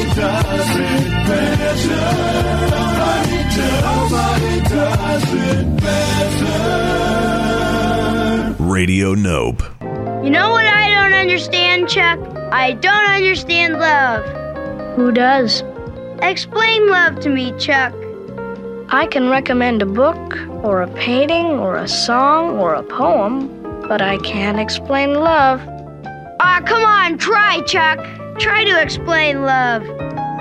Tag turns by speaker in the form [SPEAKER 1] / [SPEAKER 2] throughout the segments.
[SPEAKER 1] Nobody does it better. Nobody does it better.
[SPEAKER 2] Radio Nope.
[SPEAKER 3] You know what I don't understand, Chuck? I don't understand love.
[SPEAKER 4] Who does?
[SPEAKER 3] Explain love to me, Chuck.
[SPEAKER 4] I can recommend a book, or a painting, or a song, or a poem, but I can't explain love.
[SPEAKER 3] Ah, come on, try, Chuck. Try to explain love.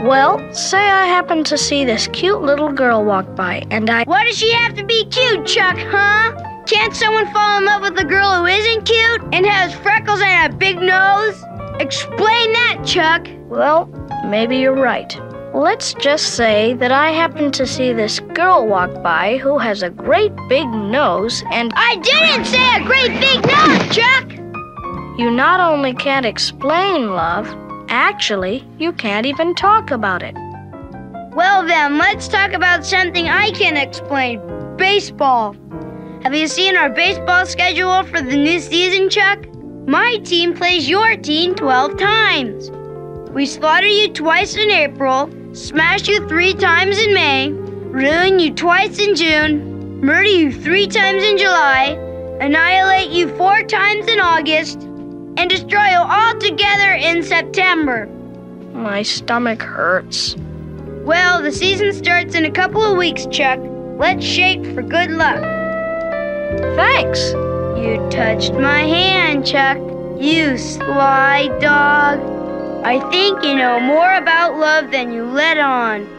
[SPEAKER 4] Well, say I happen to see this cute little girl walk by, and I.
[SPEAKER 3] Why does she have to be cute, Chuck, huh? Can't someone fall in love with a girl who isn't cute and has freckles and a big nose? Explain that, Chuck.
[SPEAKER 4] Well, maybe you're right. Let's just say that I happen to see this girl walk by who has a great big nose, and
[SPEAKER 3] I didn't say a great big nose, Chuck!
[SPEAKER 4] you not only can't explain love, actually, you can't even talk about it.
[SPEAKER 3] Well, then, let's talk about something I can explain baseball. Have you seen our baseball schedule for the new season, Chuck? My team plays your team 12 times. We slaughter you twice in April, smash you three times in May, ruin you twice in June, murder you three times in July, annihilate you four times in August, and destroy you all together in September.
[SPEAKER 4] My stomach hurts.
[SPEAKER 3] Well, the season starts in a couple of weeks, Chuck. Let's shake for good luck.
[SPEAKER 4] Thanks.
[SPEAKER 3] You touched my hand, Chuck. You sly dog. I think you know more about love than you let on.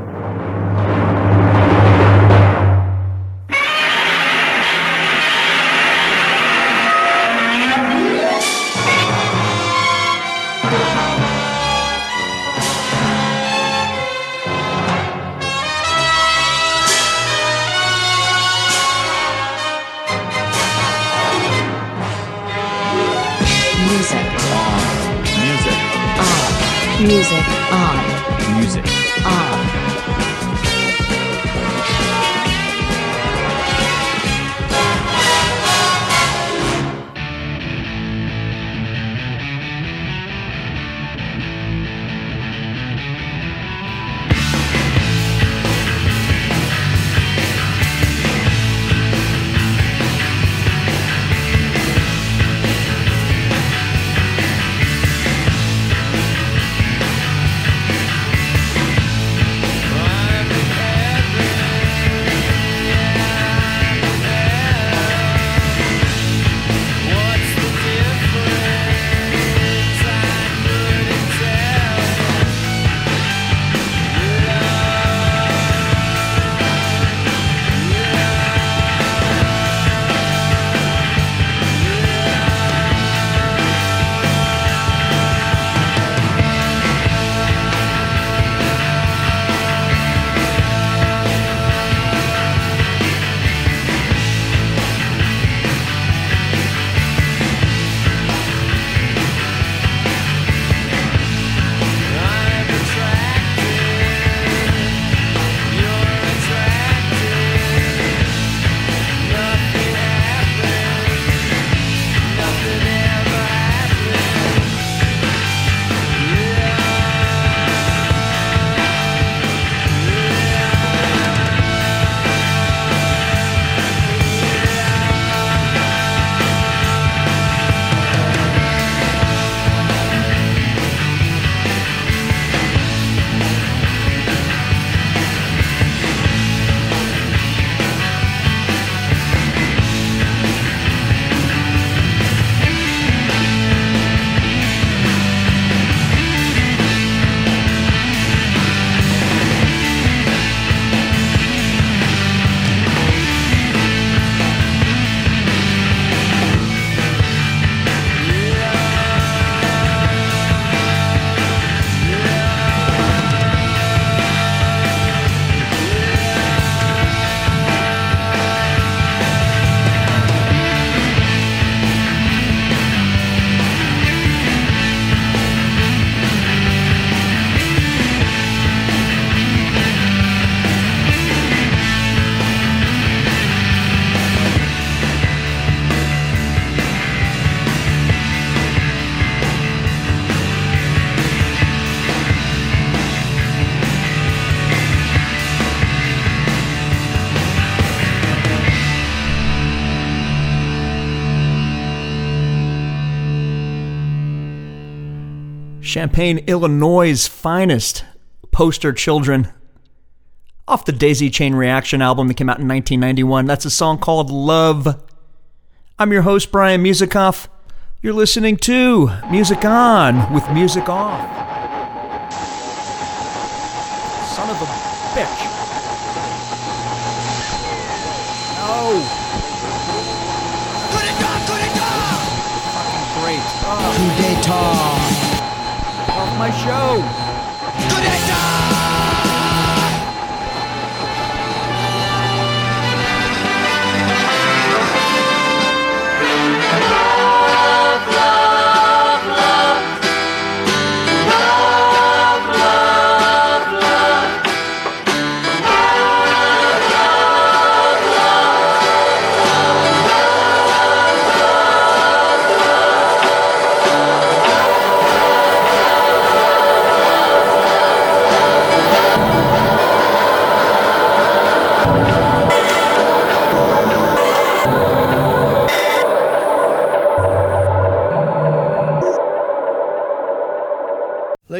[SPEAKER 2] Champaign, Illinois' finest poster children. Off the Daisy Chain Reaction album that came out in 1991. That's a song called Love. I'm your host, Brian Musikoff. You're listening to Music On with Music Off. Son of a bitch. No. Coup d'etat! Coup d'etat! my show.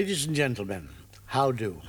[SPEAKER 5] Ladies and gentlemen, how do?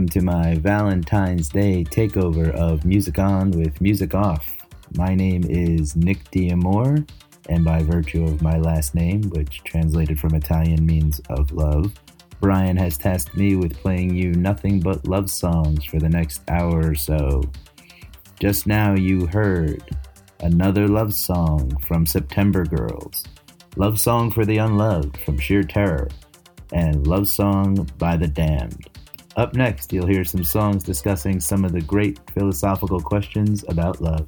[SPEAKER 6] Welcome to my Valentine's Day takeover of Music On with Music Off. My name is Nick D'Amore, and by virtue of my last name, which translated from Italian means of love, Brian has tasked me with playing you nothing but love songs for the next hour or so. Just now, you heard another love song from September Girls, Love Song for the Unloved from Sheer Terror, and Love Song by the Damned. Up next, you'll hear some songs discussing some of the great philosophical questions about love.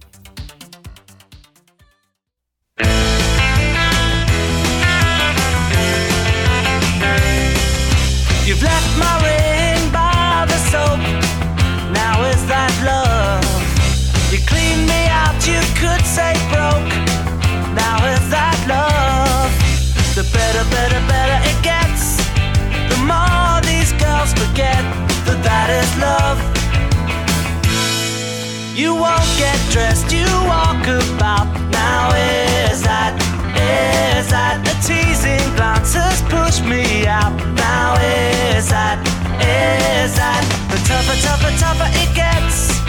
[SPEAKER 7] That a teasing glances push me out? Now is that, is that the tougher, tougher, tougher it gets?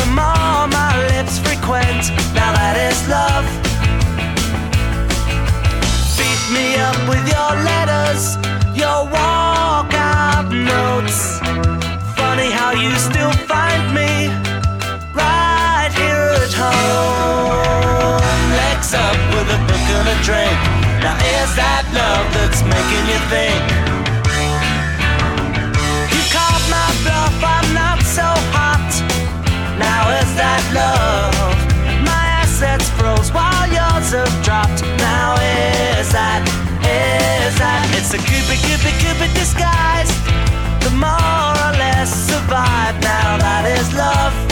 [SPEAKER 7] The more my lips frequent. Now that is love. Beat me up with your letters, your walkout notes. Funny how you still find me right here at home. Legs up with a book and a drink. Now is that love that's making you think? You called my bluff, I'm not so hot. Now is that love? My assets froze while yours have dropped. Now is that, is that? It's a cupid, cupid, cupid disguise. The more or less survive. Now that is love.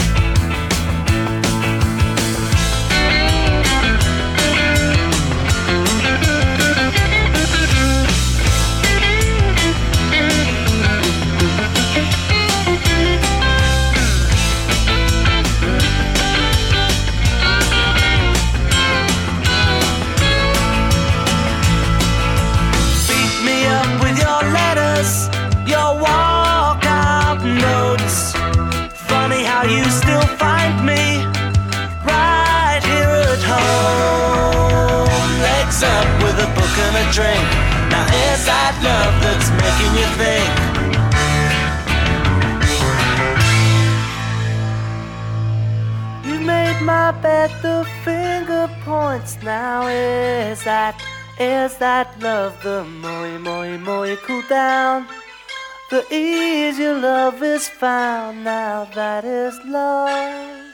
[SPEAKER 7] Drink. Now is that love that's making you think? You made my bed the finger points. Now is that, is that love the more, more, more you cool down? The easier love is found. Now that is love.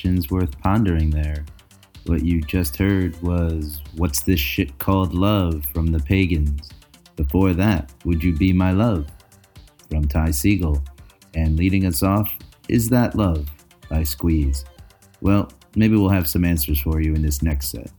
[SPEAKER 6] questions worth pondering there. What you just heard was What's This Shit Called Love from the Pagans? Before that, Would You Be My Love? from Ty Segall. And leading us off, Is That Love by Squeeze. Well, maybe we'll have some answers for you in this next set.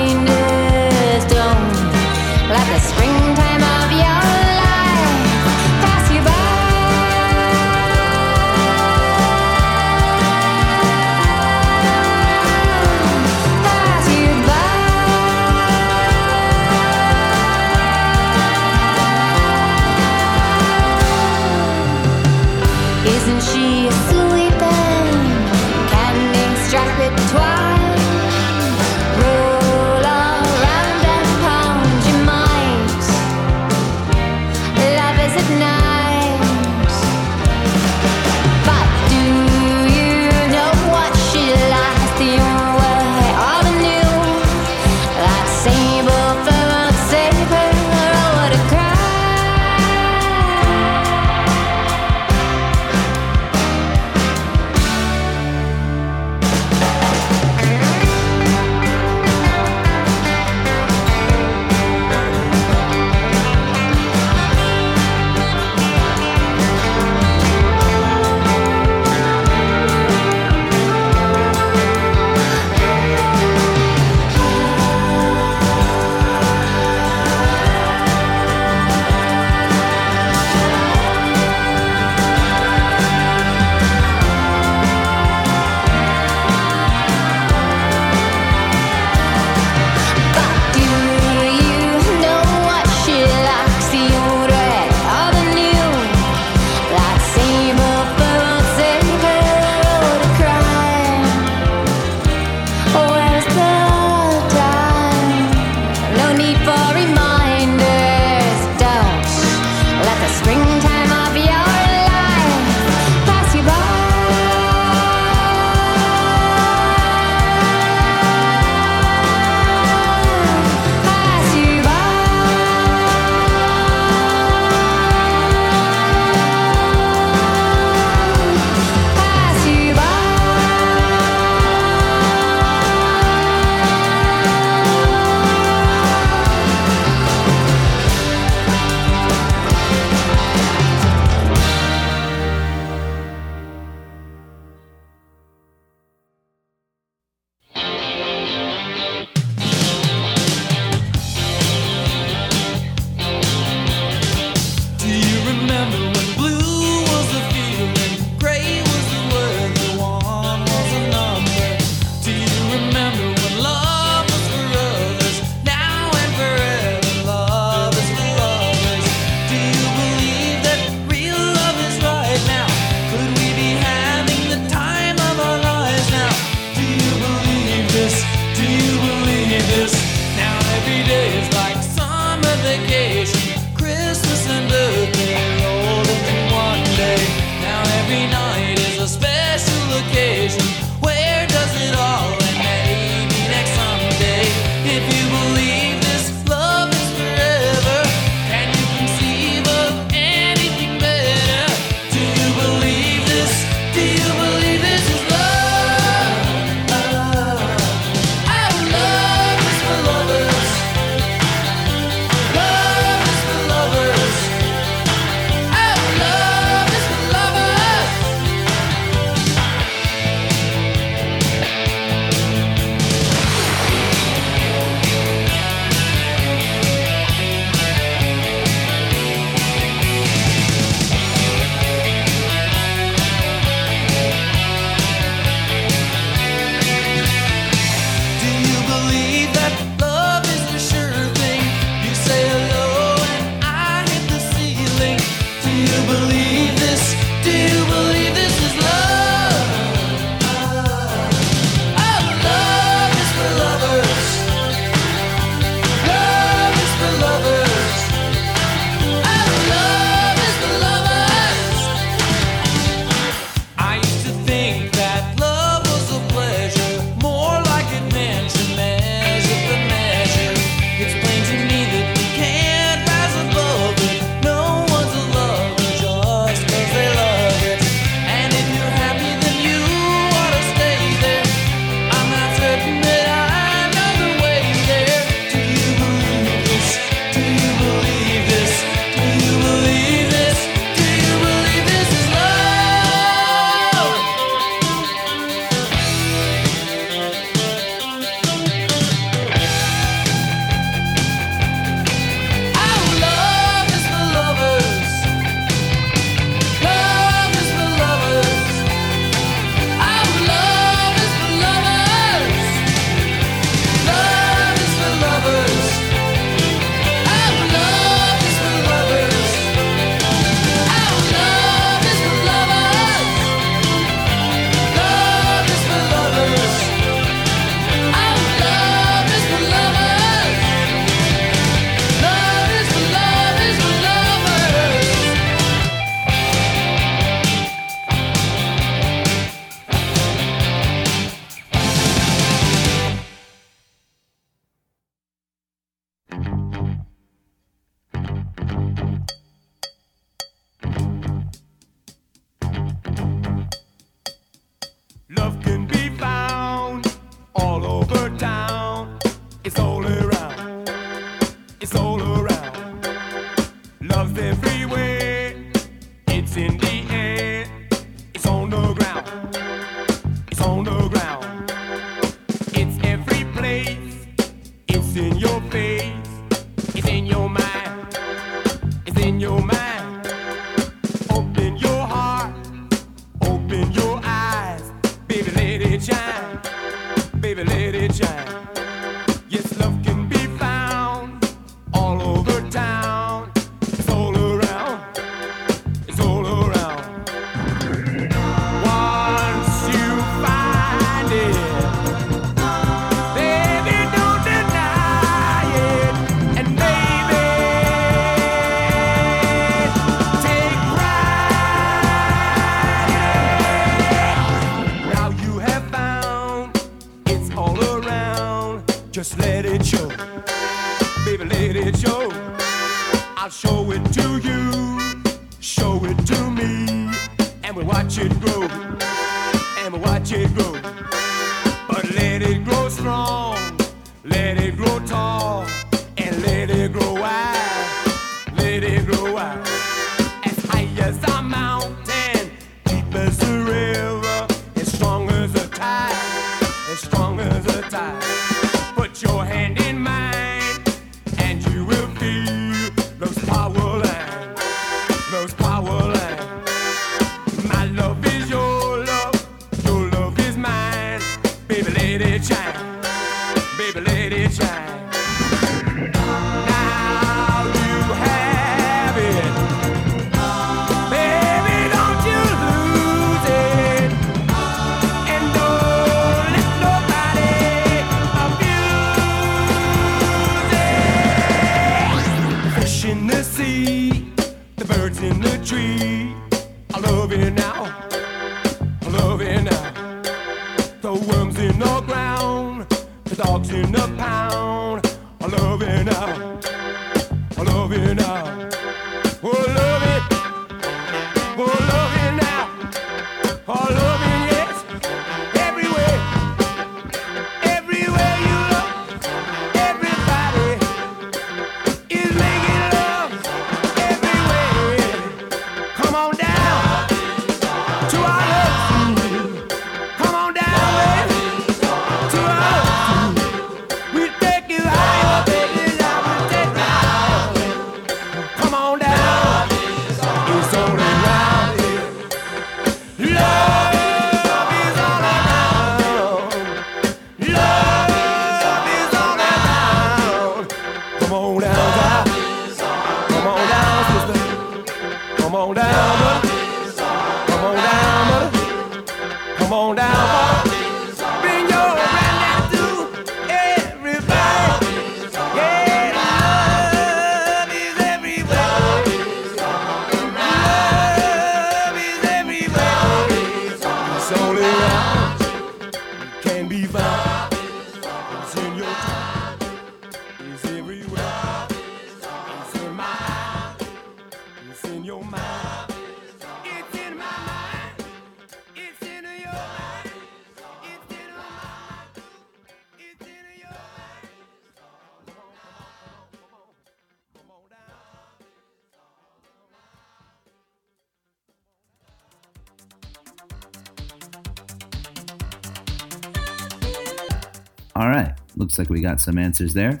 [SPEAKER 6] Looks like we got some answers there.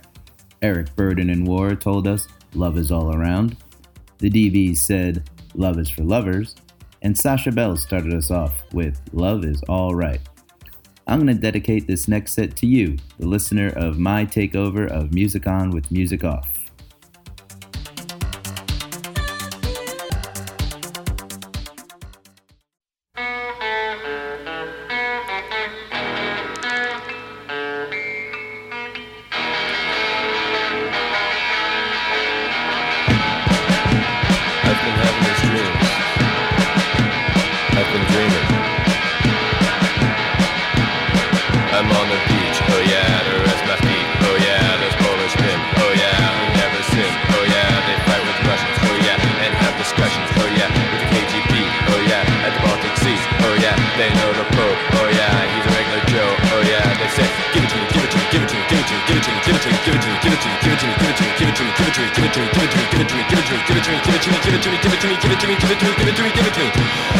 [SPEAKER 6] Eric Burdon in War told us love is all around. The dB's said love is for lovers. And Sasha Bell started us off with love is all right. I'm going to dedicate this next set to you, the listener of my takeover of Music On with Music Off.
[SPEAKER 8] It to me, give it to me, give it to me, give it to me, give it to me, give it to me, give it to me, give it to me, give it to me, give it to me, give it to me, give it to me,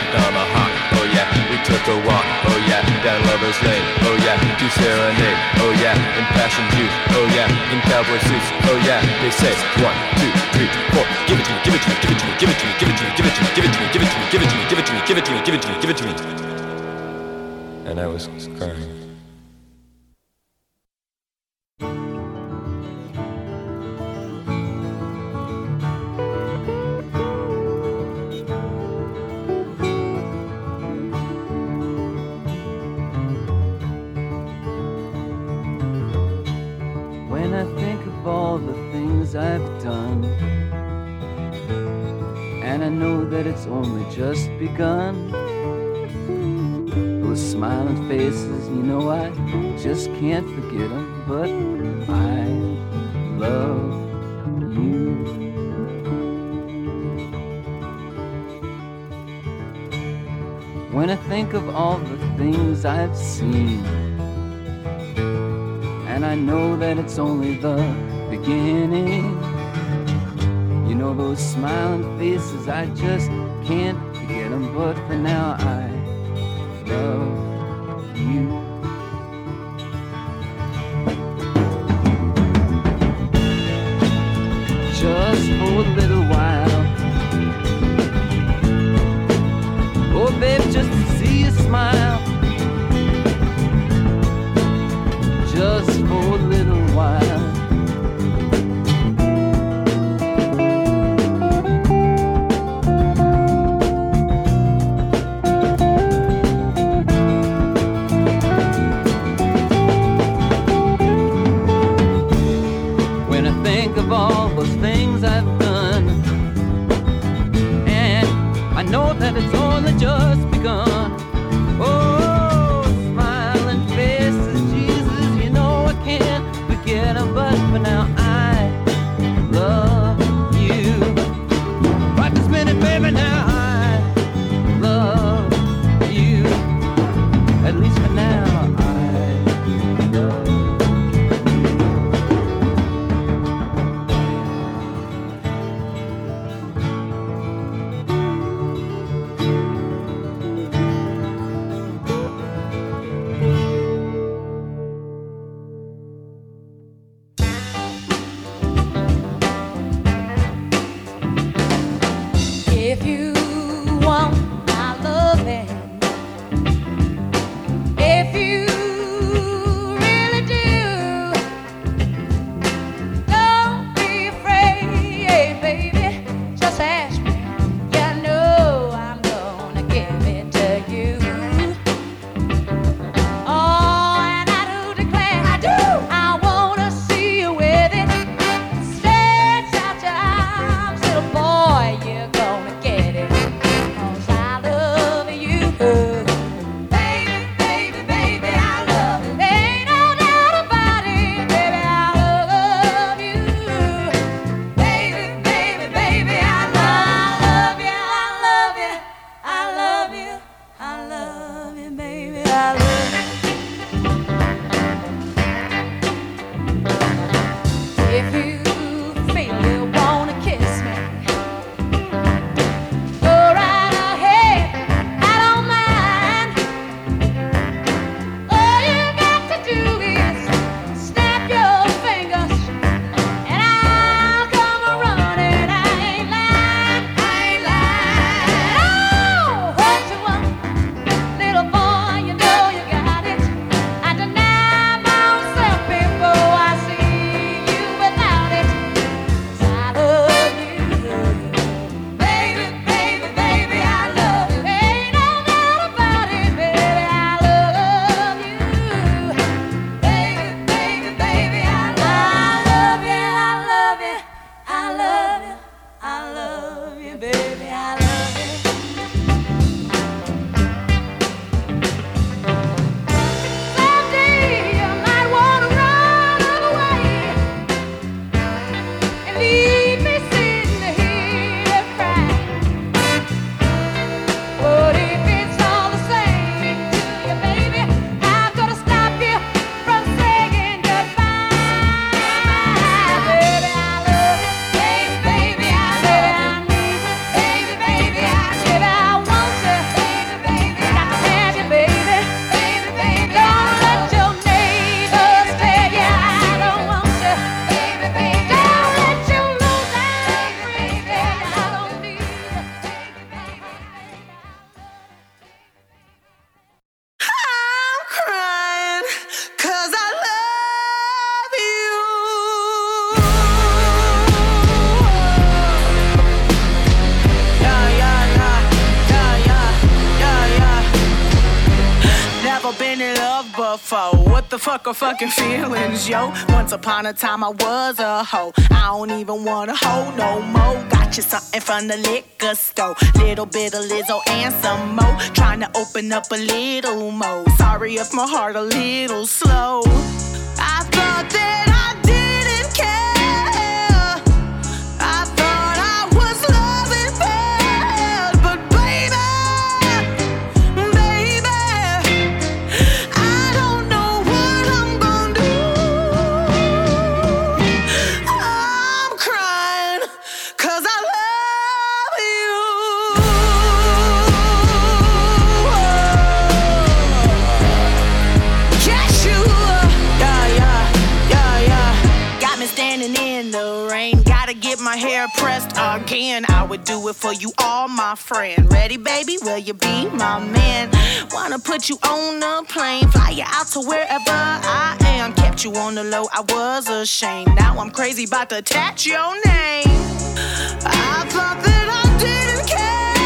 [SPEAKER 8] took a walk. Oh yeah, down Lover's Lane. Oh yeah, to serenade. Oh yeah, in passion juice. Oh yeah, in cowboy suits. Oh yeah, they say one, two, three, four. Give it to me, give it to me, give it to me, give it to me, give it to me, give it to me, give it to me, give it to me, give it to me, give it to me, give it to me, give it to me, give it to me. And I was crying.
[SPEAKER 9] I've seen, and I know that it's only the beginning. You know those smiling faces, I just for
[SPEAKER 10] fucking feelings, yo. Once upon a time I was a hoe. I don't even wanna hoe no more. Got you something from the liquor store. Little bit of Lizzo and some more. Trying to open up a little more. Sorry if my heart a little slow. I thought that. again. I would do it for you all, my friend. Ready, baby? Will you be my man? Wanna put you on a plane, fly you out to wherever I am. Kept you on the low, I was ashamed. Now I'm crazy about to attach your name. I thought that I didn't care.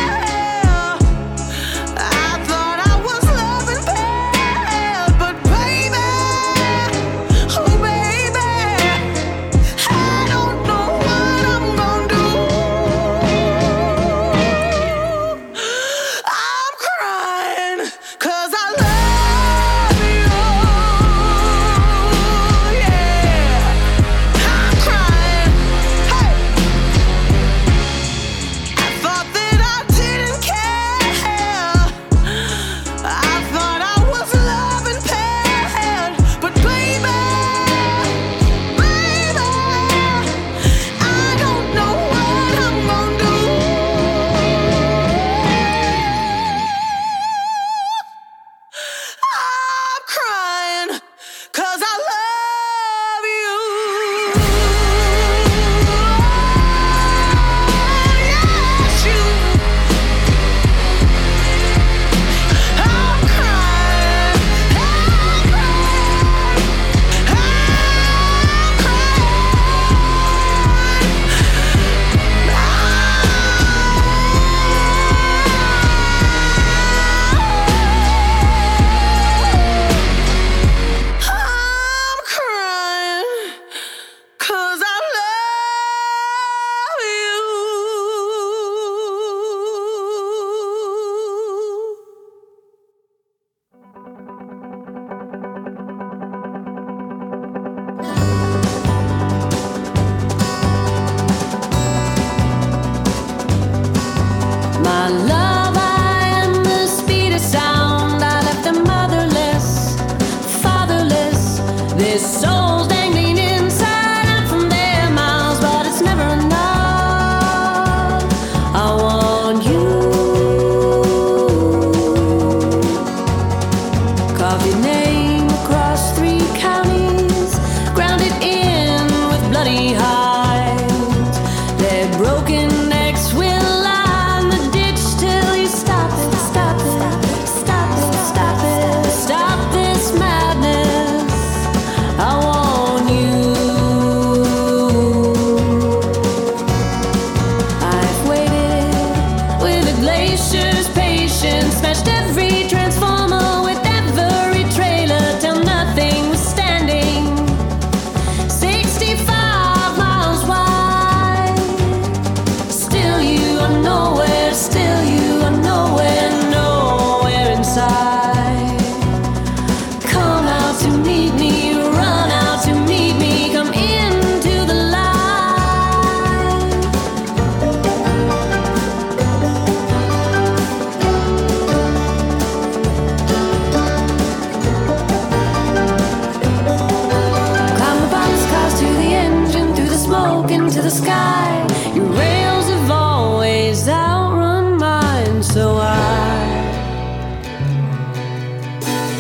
[SPEAKER 11] Your rails have always outrun mine, so I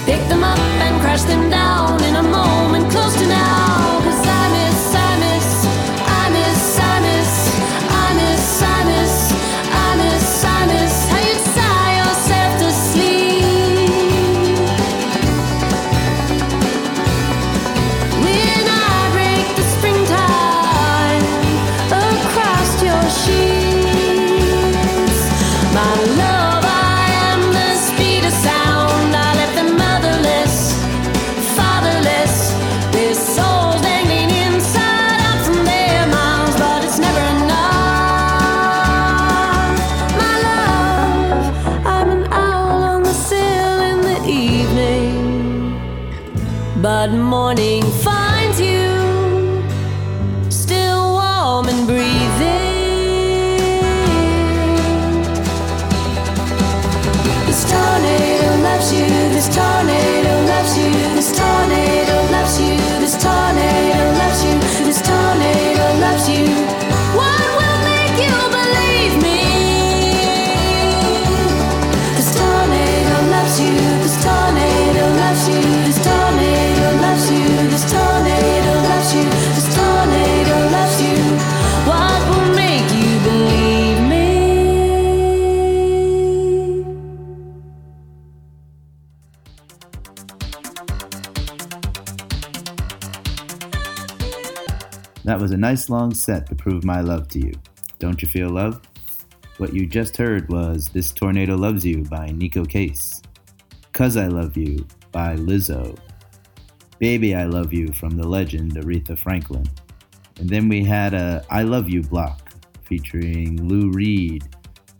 [SPEAKER 11] pick them up and crush them down.
[SPEAKER 6] Was a nice long set to prove my love to you. Don't you feel love? What you just heard was This Tornado Loves You by Neko Case. Cuz I Love You by Lizzo. Baby I Love You from the legend Aretha Franklin. And then we had a I Love You block featuring Lou Reed,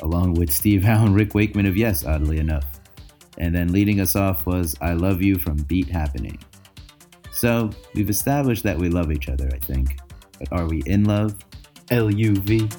[SPEAKER 6] along with Steve Howe and Rick Wakeman of Yes, oddly enough. And then leading us off was I Love You from Beat Happening. So we've established that we love each other, I think. Are we in love? L U V.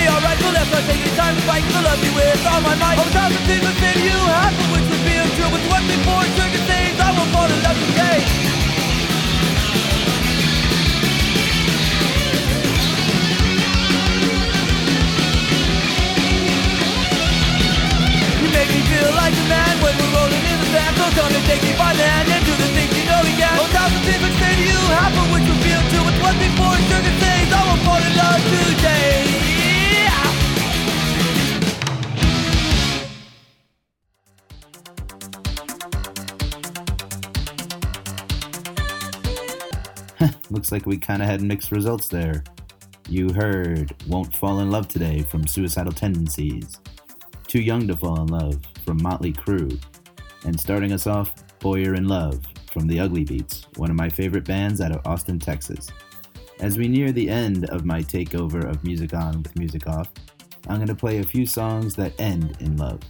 [SPEAKER 12] be alright. Let's not take the time to fight, I love you with all my might. Over thousand things that say to you happen, which would be untrue. One thing for certain things, I won't fall in love today. You make me feel like a man when we're rolling in the sand. So come and take me by the hand and do the things you know thousand things would say to you happen, which would be untrue. Thing for certain things, I will fall in love today.
[SPEAKER 6] Looks like we kind of had mixed results there. You heard Won't Fall in Love Today from Suicidal Tendencies, Too Young to Fall in Love from Mötley Crüe, and starting us off, Boy You're in Love from The Ugly Beats, one of my favorite bands out of Austin, Texas. As we near the end of my takeover of Music On with Music Off, I'm going to play a few songs that end in love.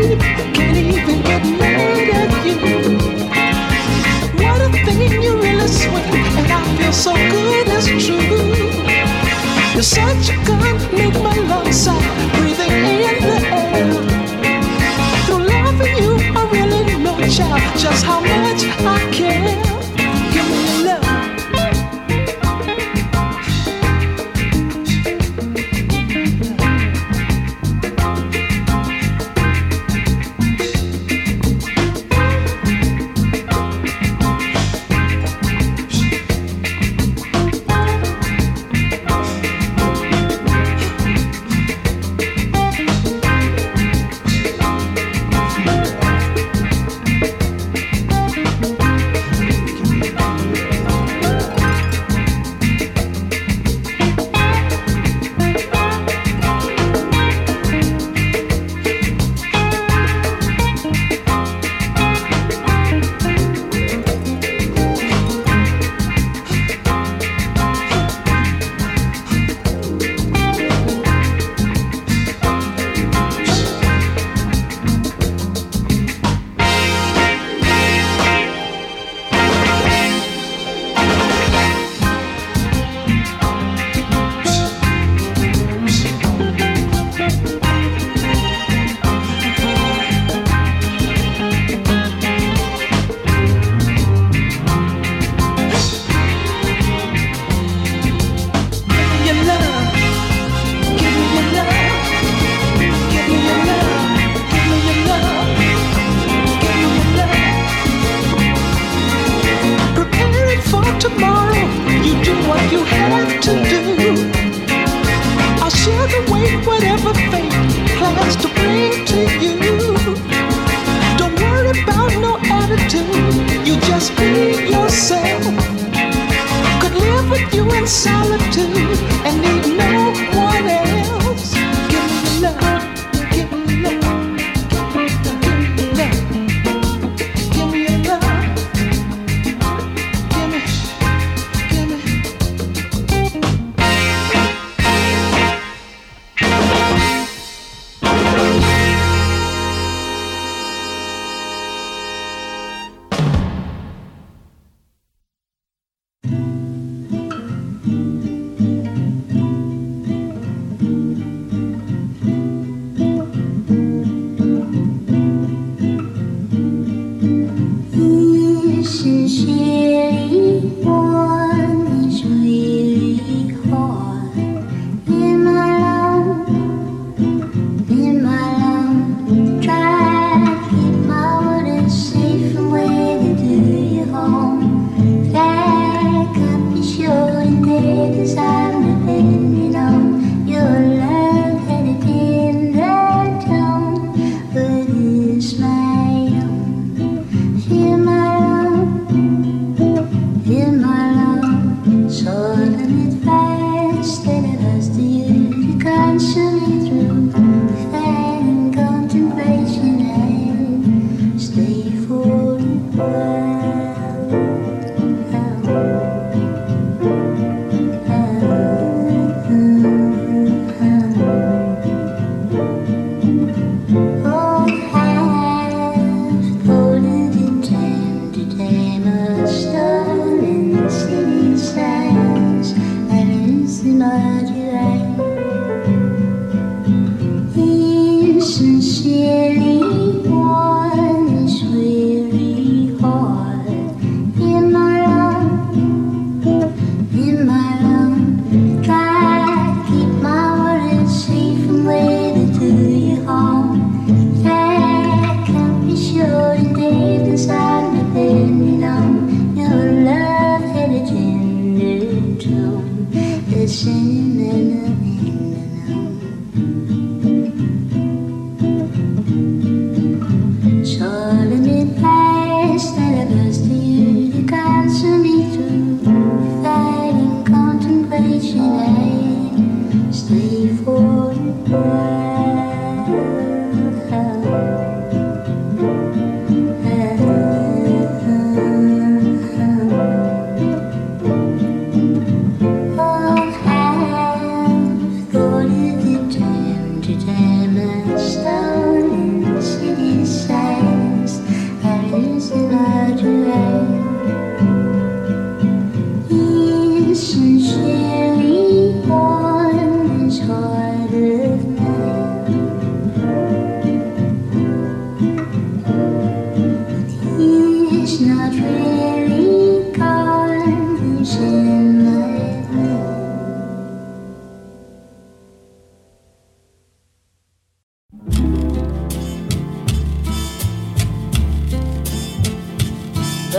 [SPEAKER 13] you.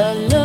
[SPEAKER 13] The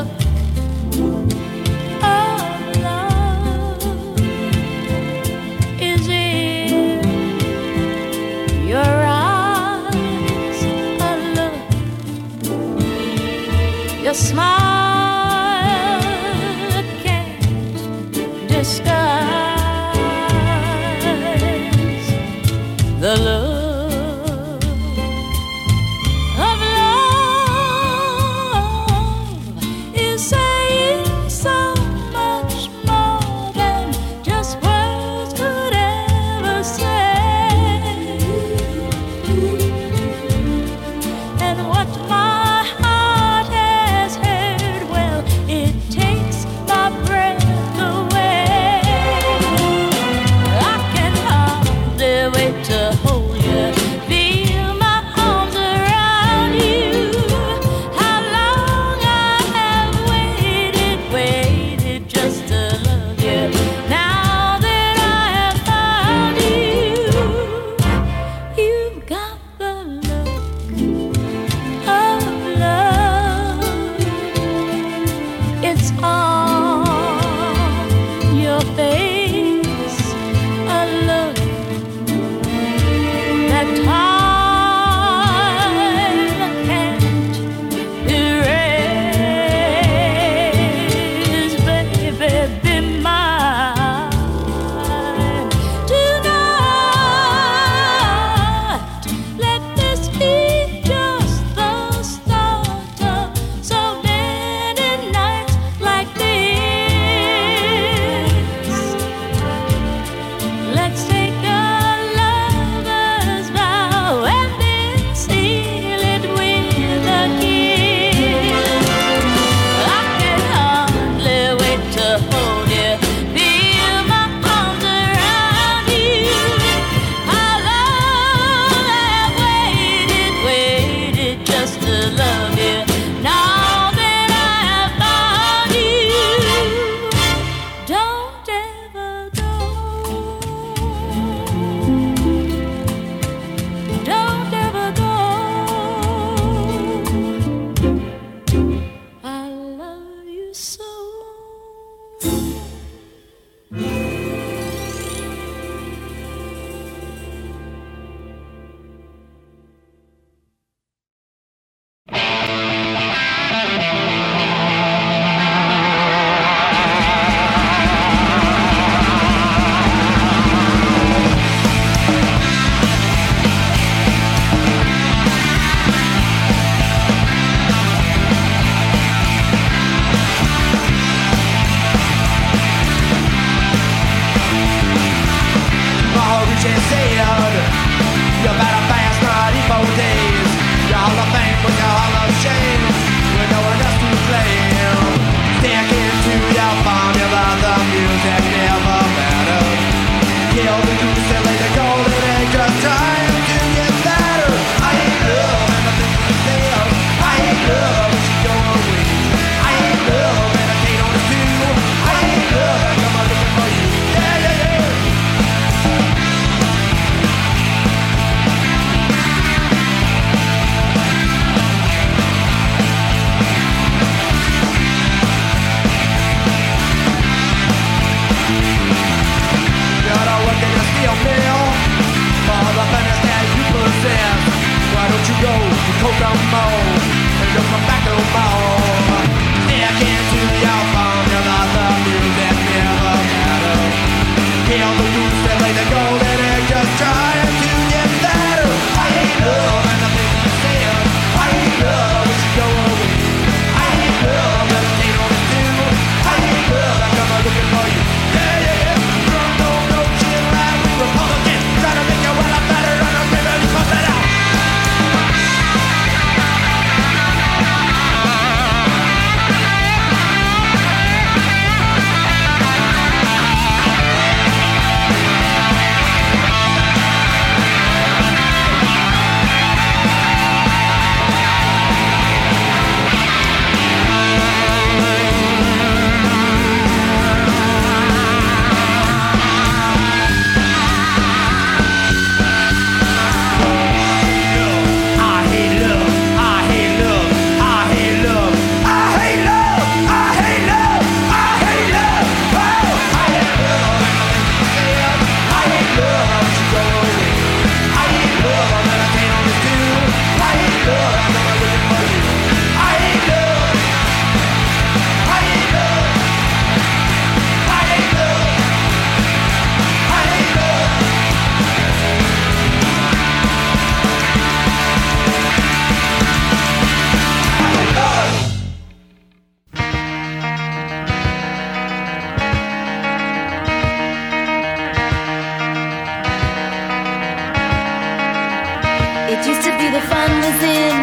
[SPEAKER 13] the fun was in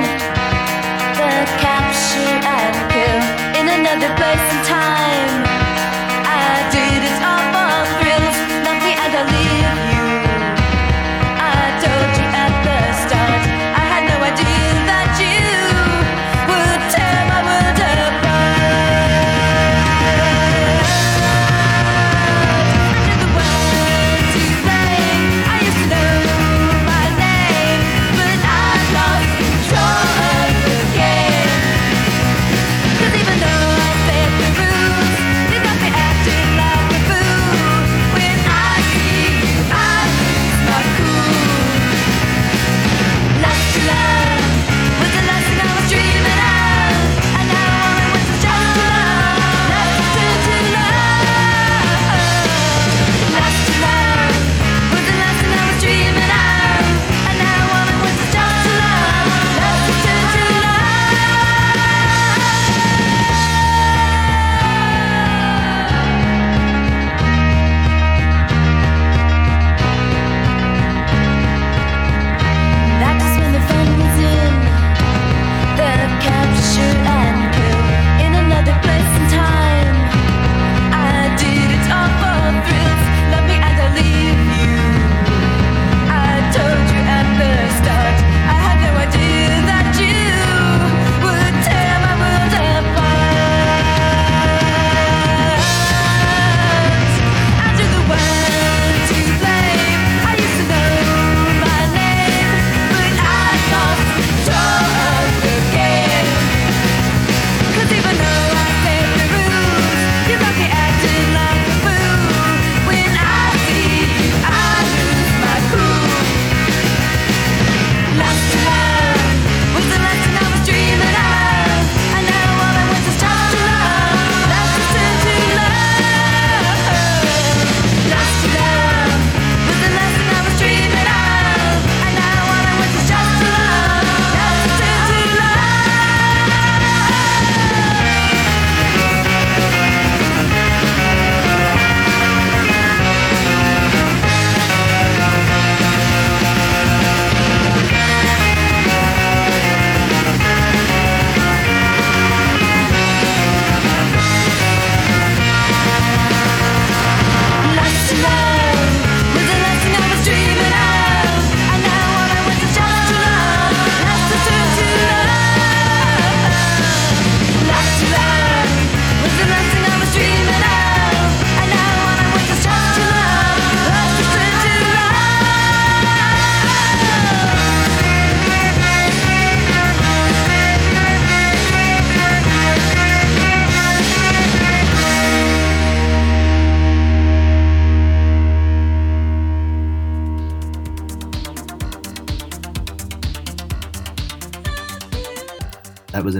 [SPEAKER 14] the capture and kill in another place and
[SPEAKER 11] time.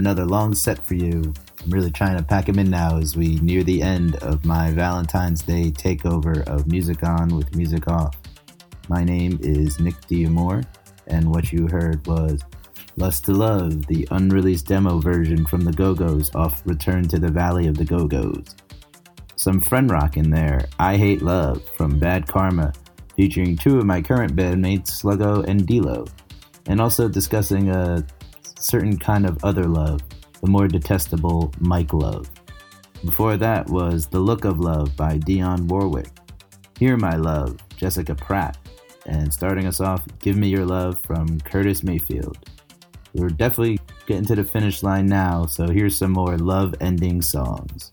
[SPEAKER 6] Another long set for you. I'm really trying to pack them in now as we near the end of my Valentine's Day takeover of Music On with Music Off. My name is Nick D'Amore, and what you heard was Lust to Love, the unreleased demo version from the Go Go's off Return to the Valley of the Go Go's. Some friend rock in there, I Hate Love from Bad Karma, featuring two of my current bandmates, Sluggo and Dilo, and also discussing a certain kind of other love, the more detestable Mike Love. Before that was The Look of Love by Dionne Warwick. Here My Love, Jessica Pratt. And starting us off, Give Me Your Love from Curtis Mayfield. We're definitely getting to the finish line now, so here's some more love ending songs.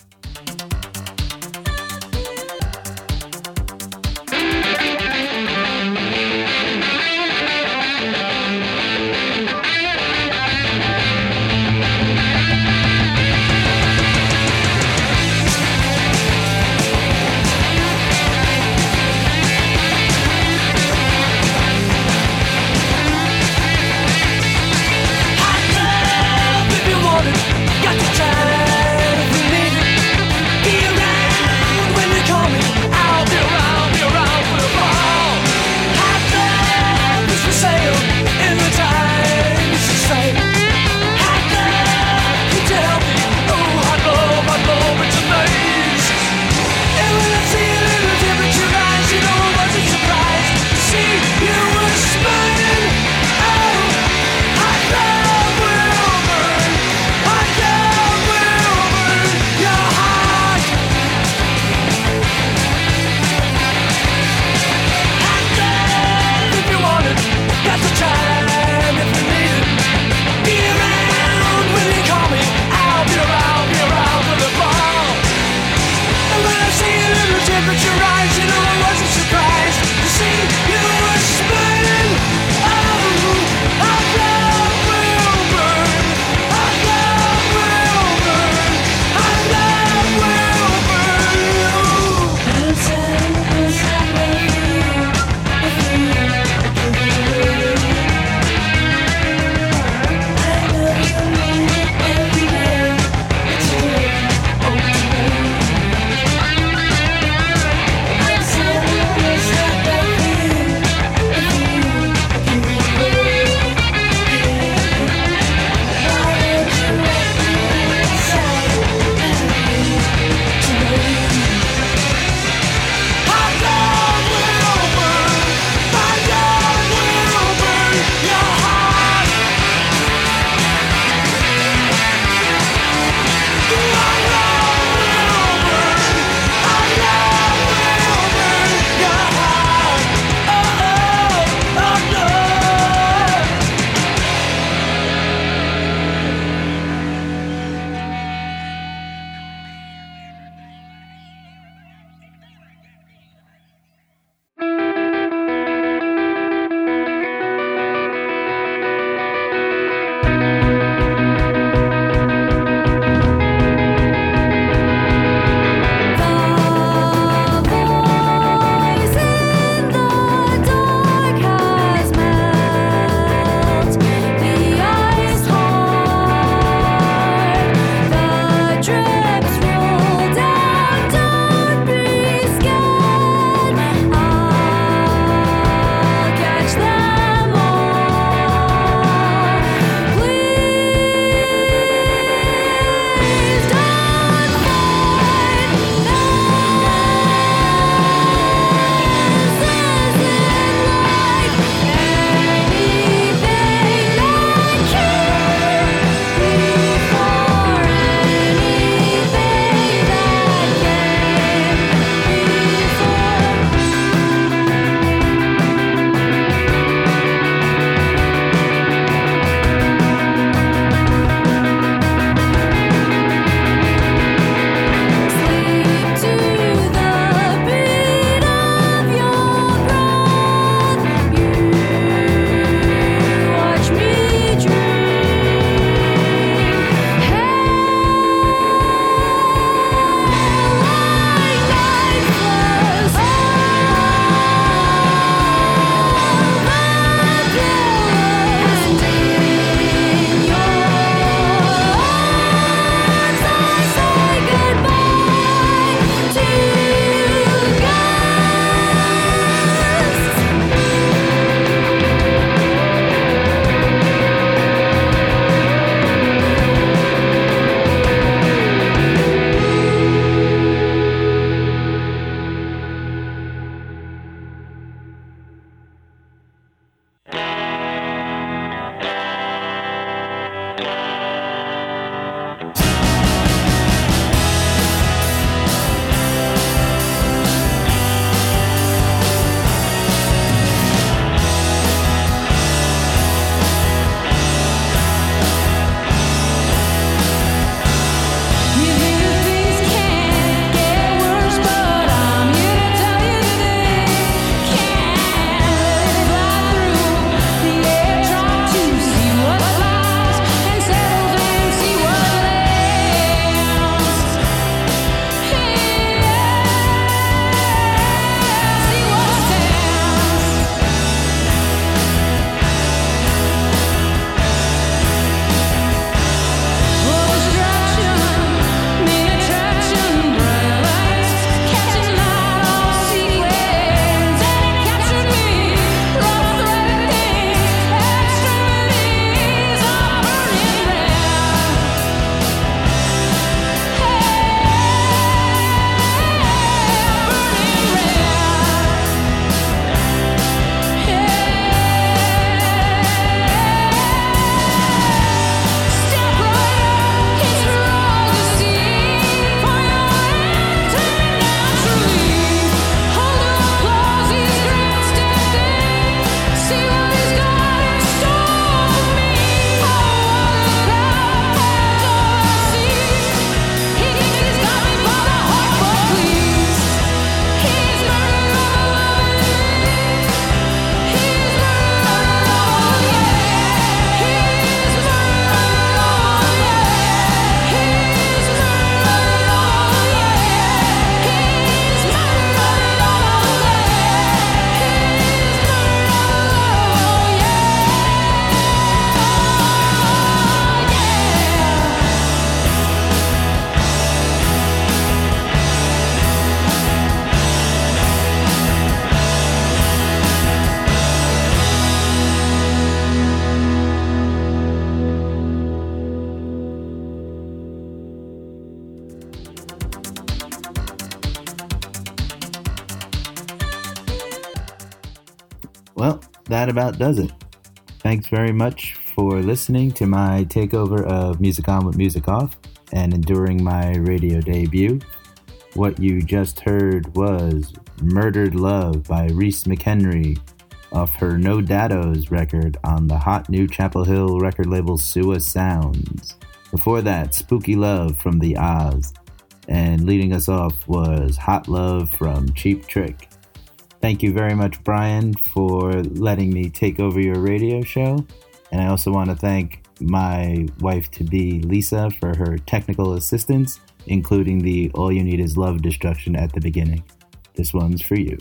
[SPEAKER 15] Well, that about does it. Thanks very much for listening to my takeover of Music On with Music Off and enduring my radio debut. What you just heard was Murdered Love by Reese McHenry off her No Dados record on the hot new Chapel Hill record label Suah Sounds. Before that, Spooky Love from Thee AHs. And leading us off was Hot Love from Cheap Trick. Thank you very much, Brian, for letting me take over your radio show. And I also want to thank my wife to be, Lisa, for her technical assistance, including the All You Need Is Love destruction at the beginning. This one's for you.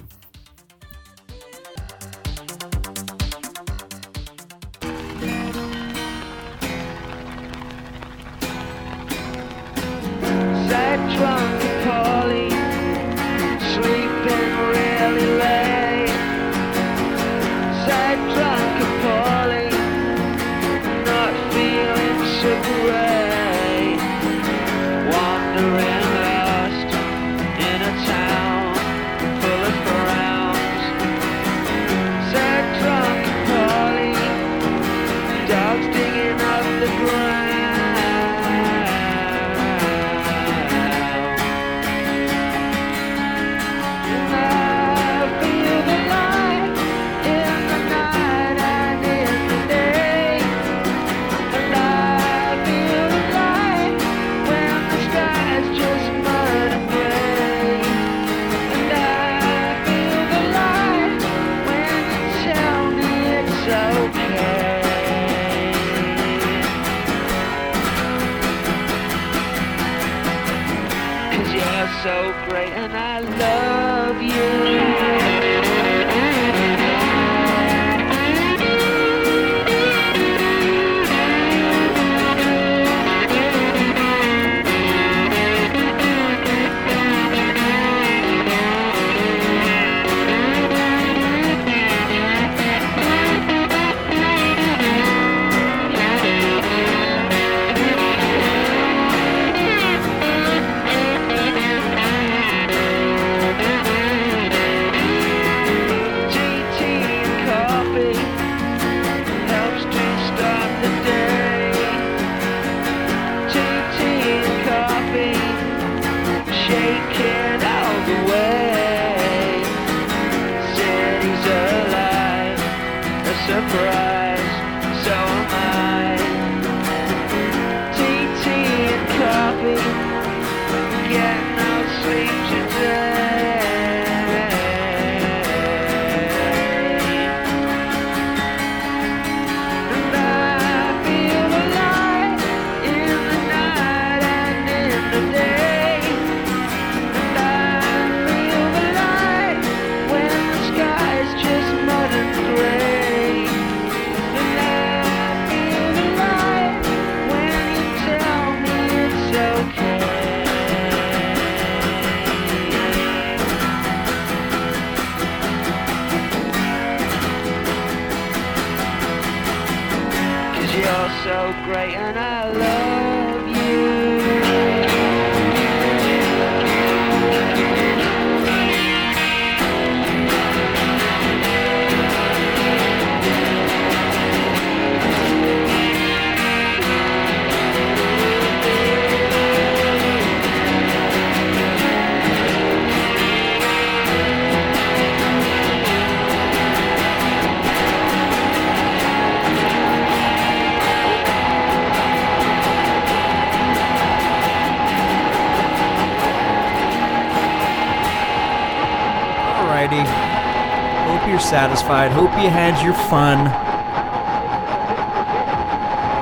[SPEAKER 2] Satisfied. Hope you had your fun.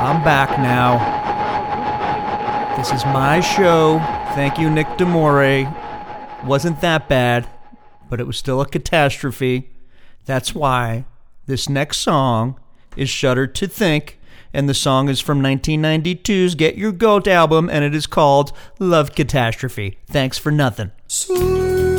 [SPEAKER 2] I'm back now. This is my show. Thank you, Nick D'Amore. Wasn't that bad, but it was still a catastrophe. That's why this next song is Shudder to Think, and the song is from 1992's Get Your Goat album, and it is called Love Catastrophe. Thanks for nothing.
[SPEAKER 16] Is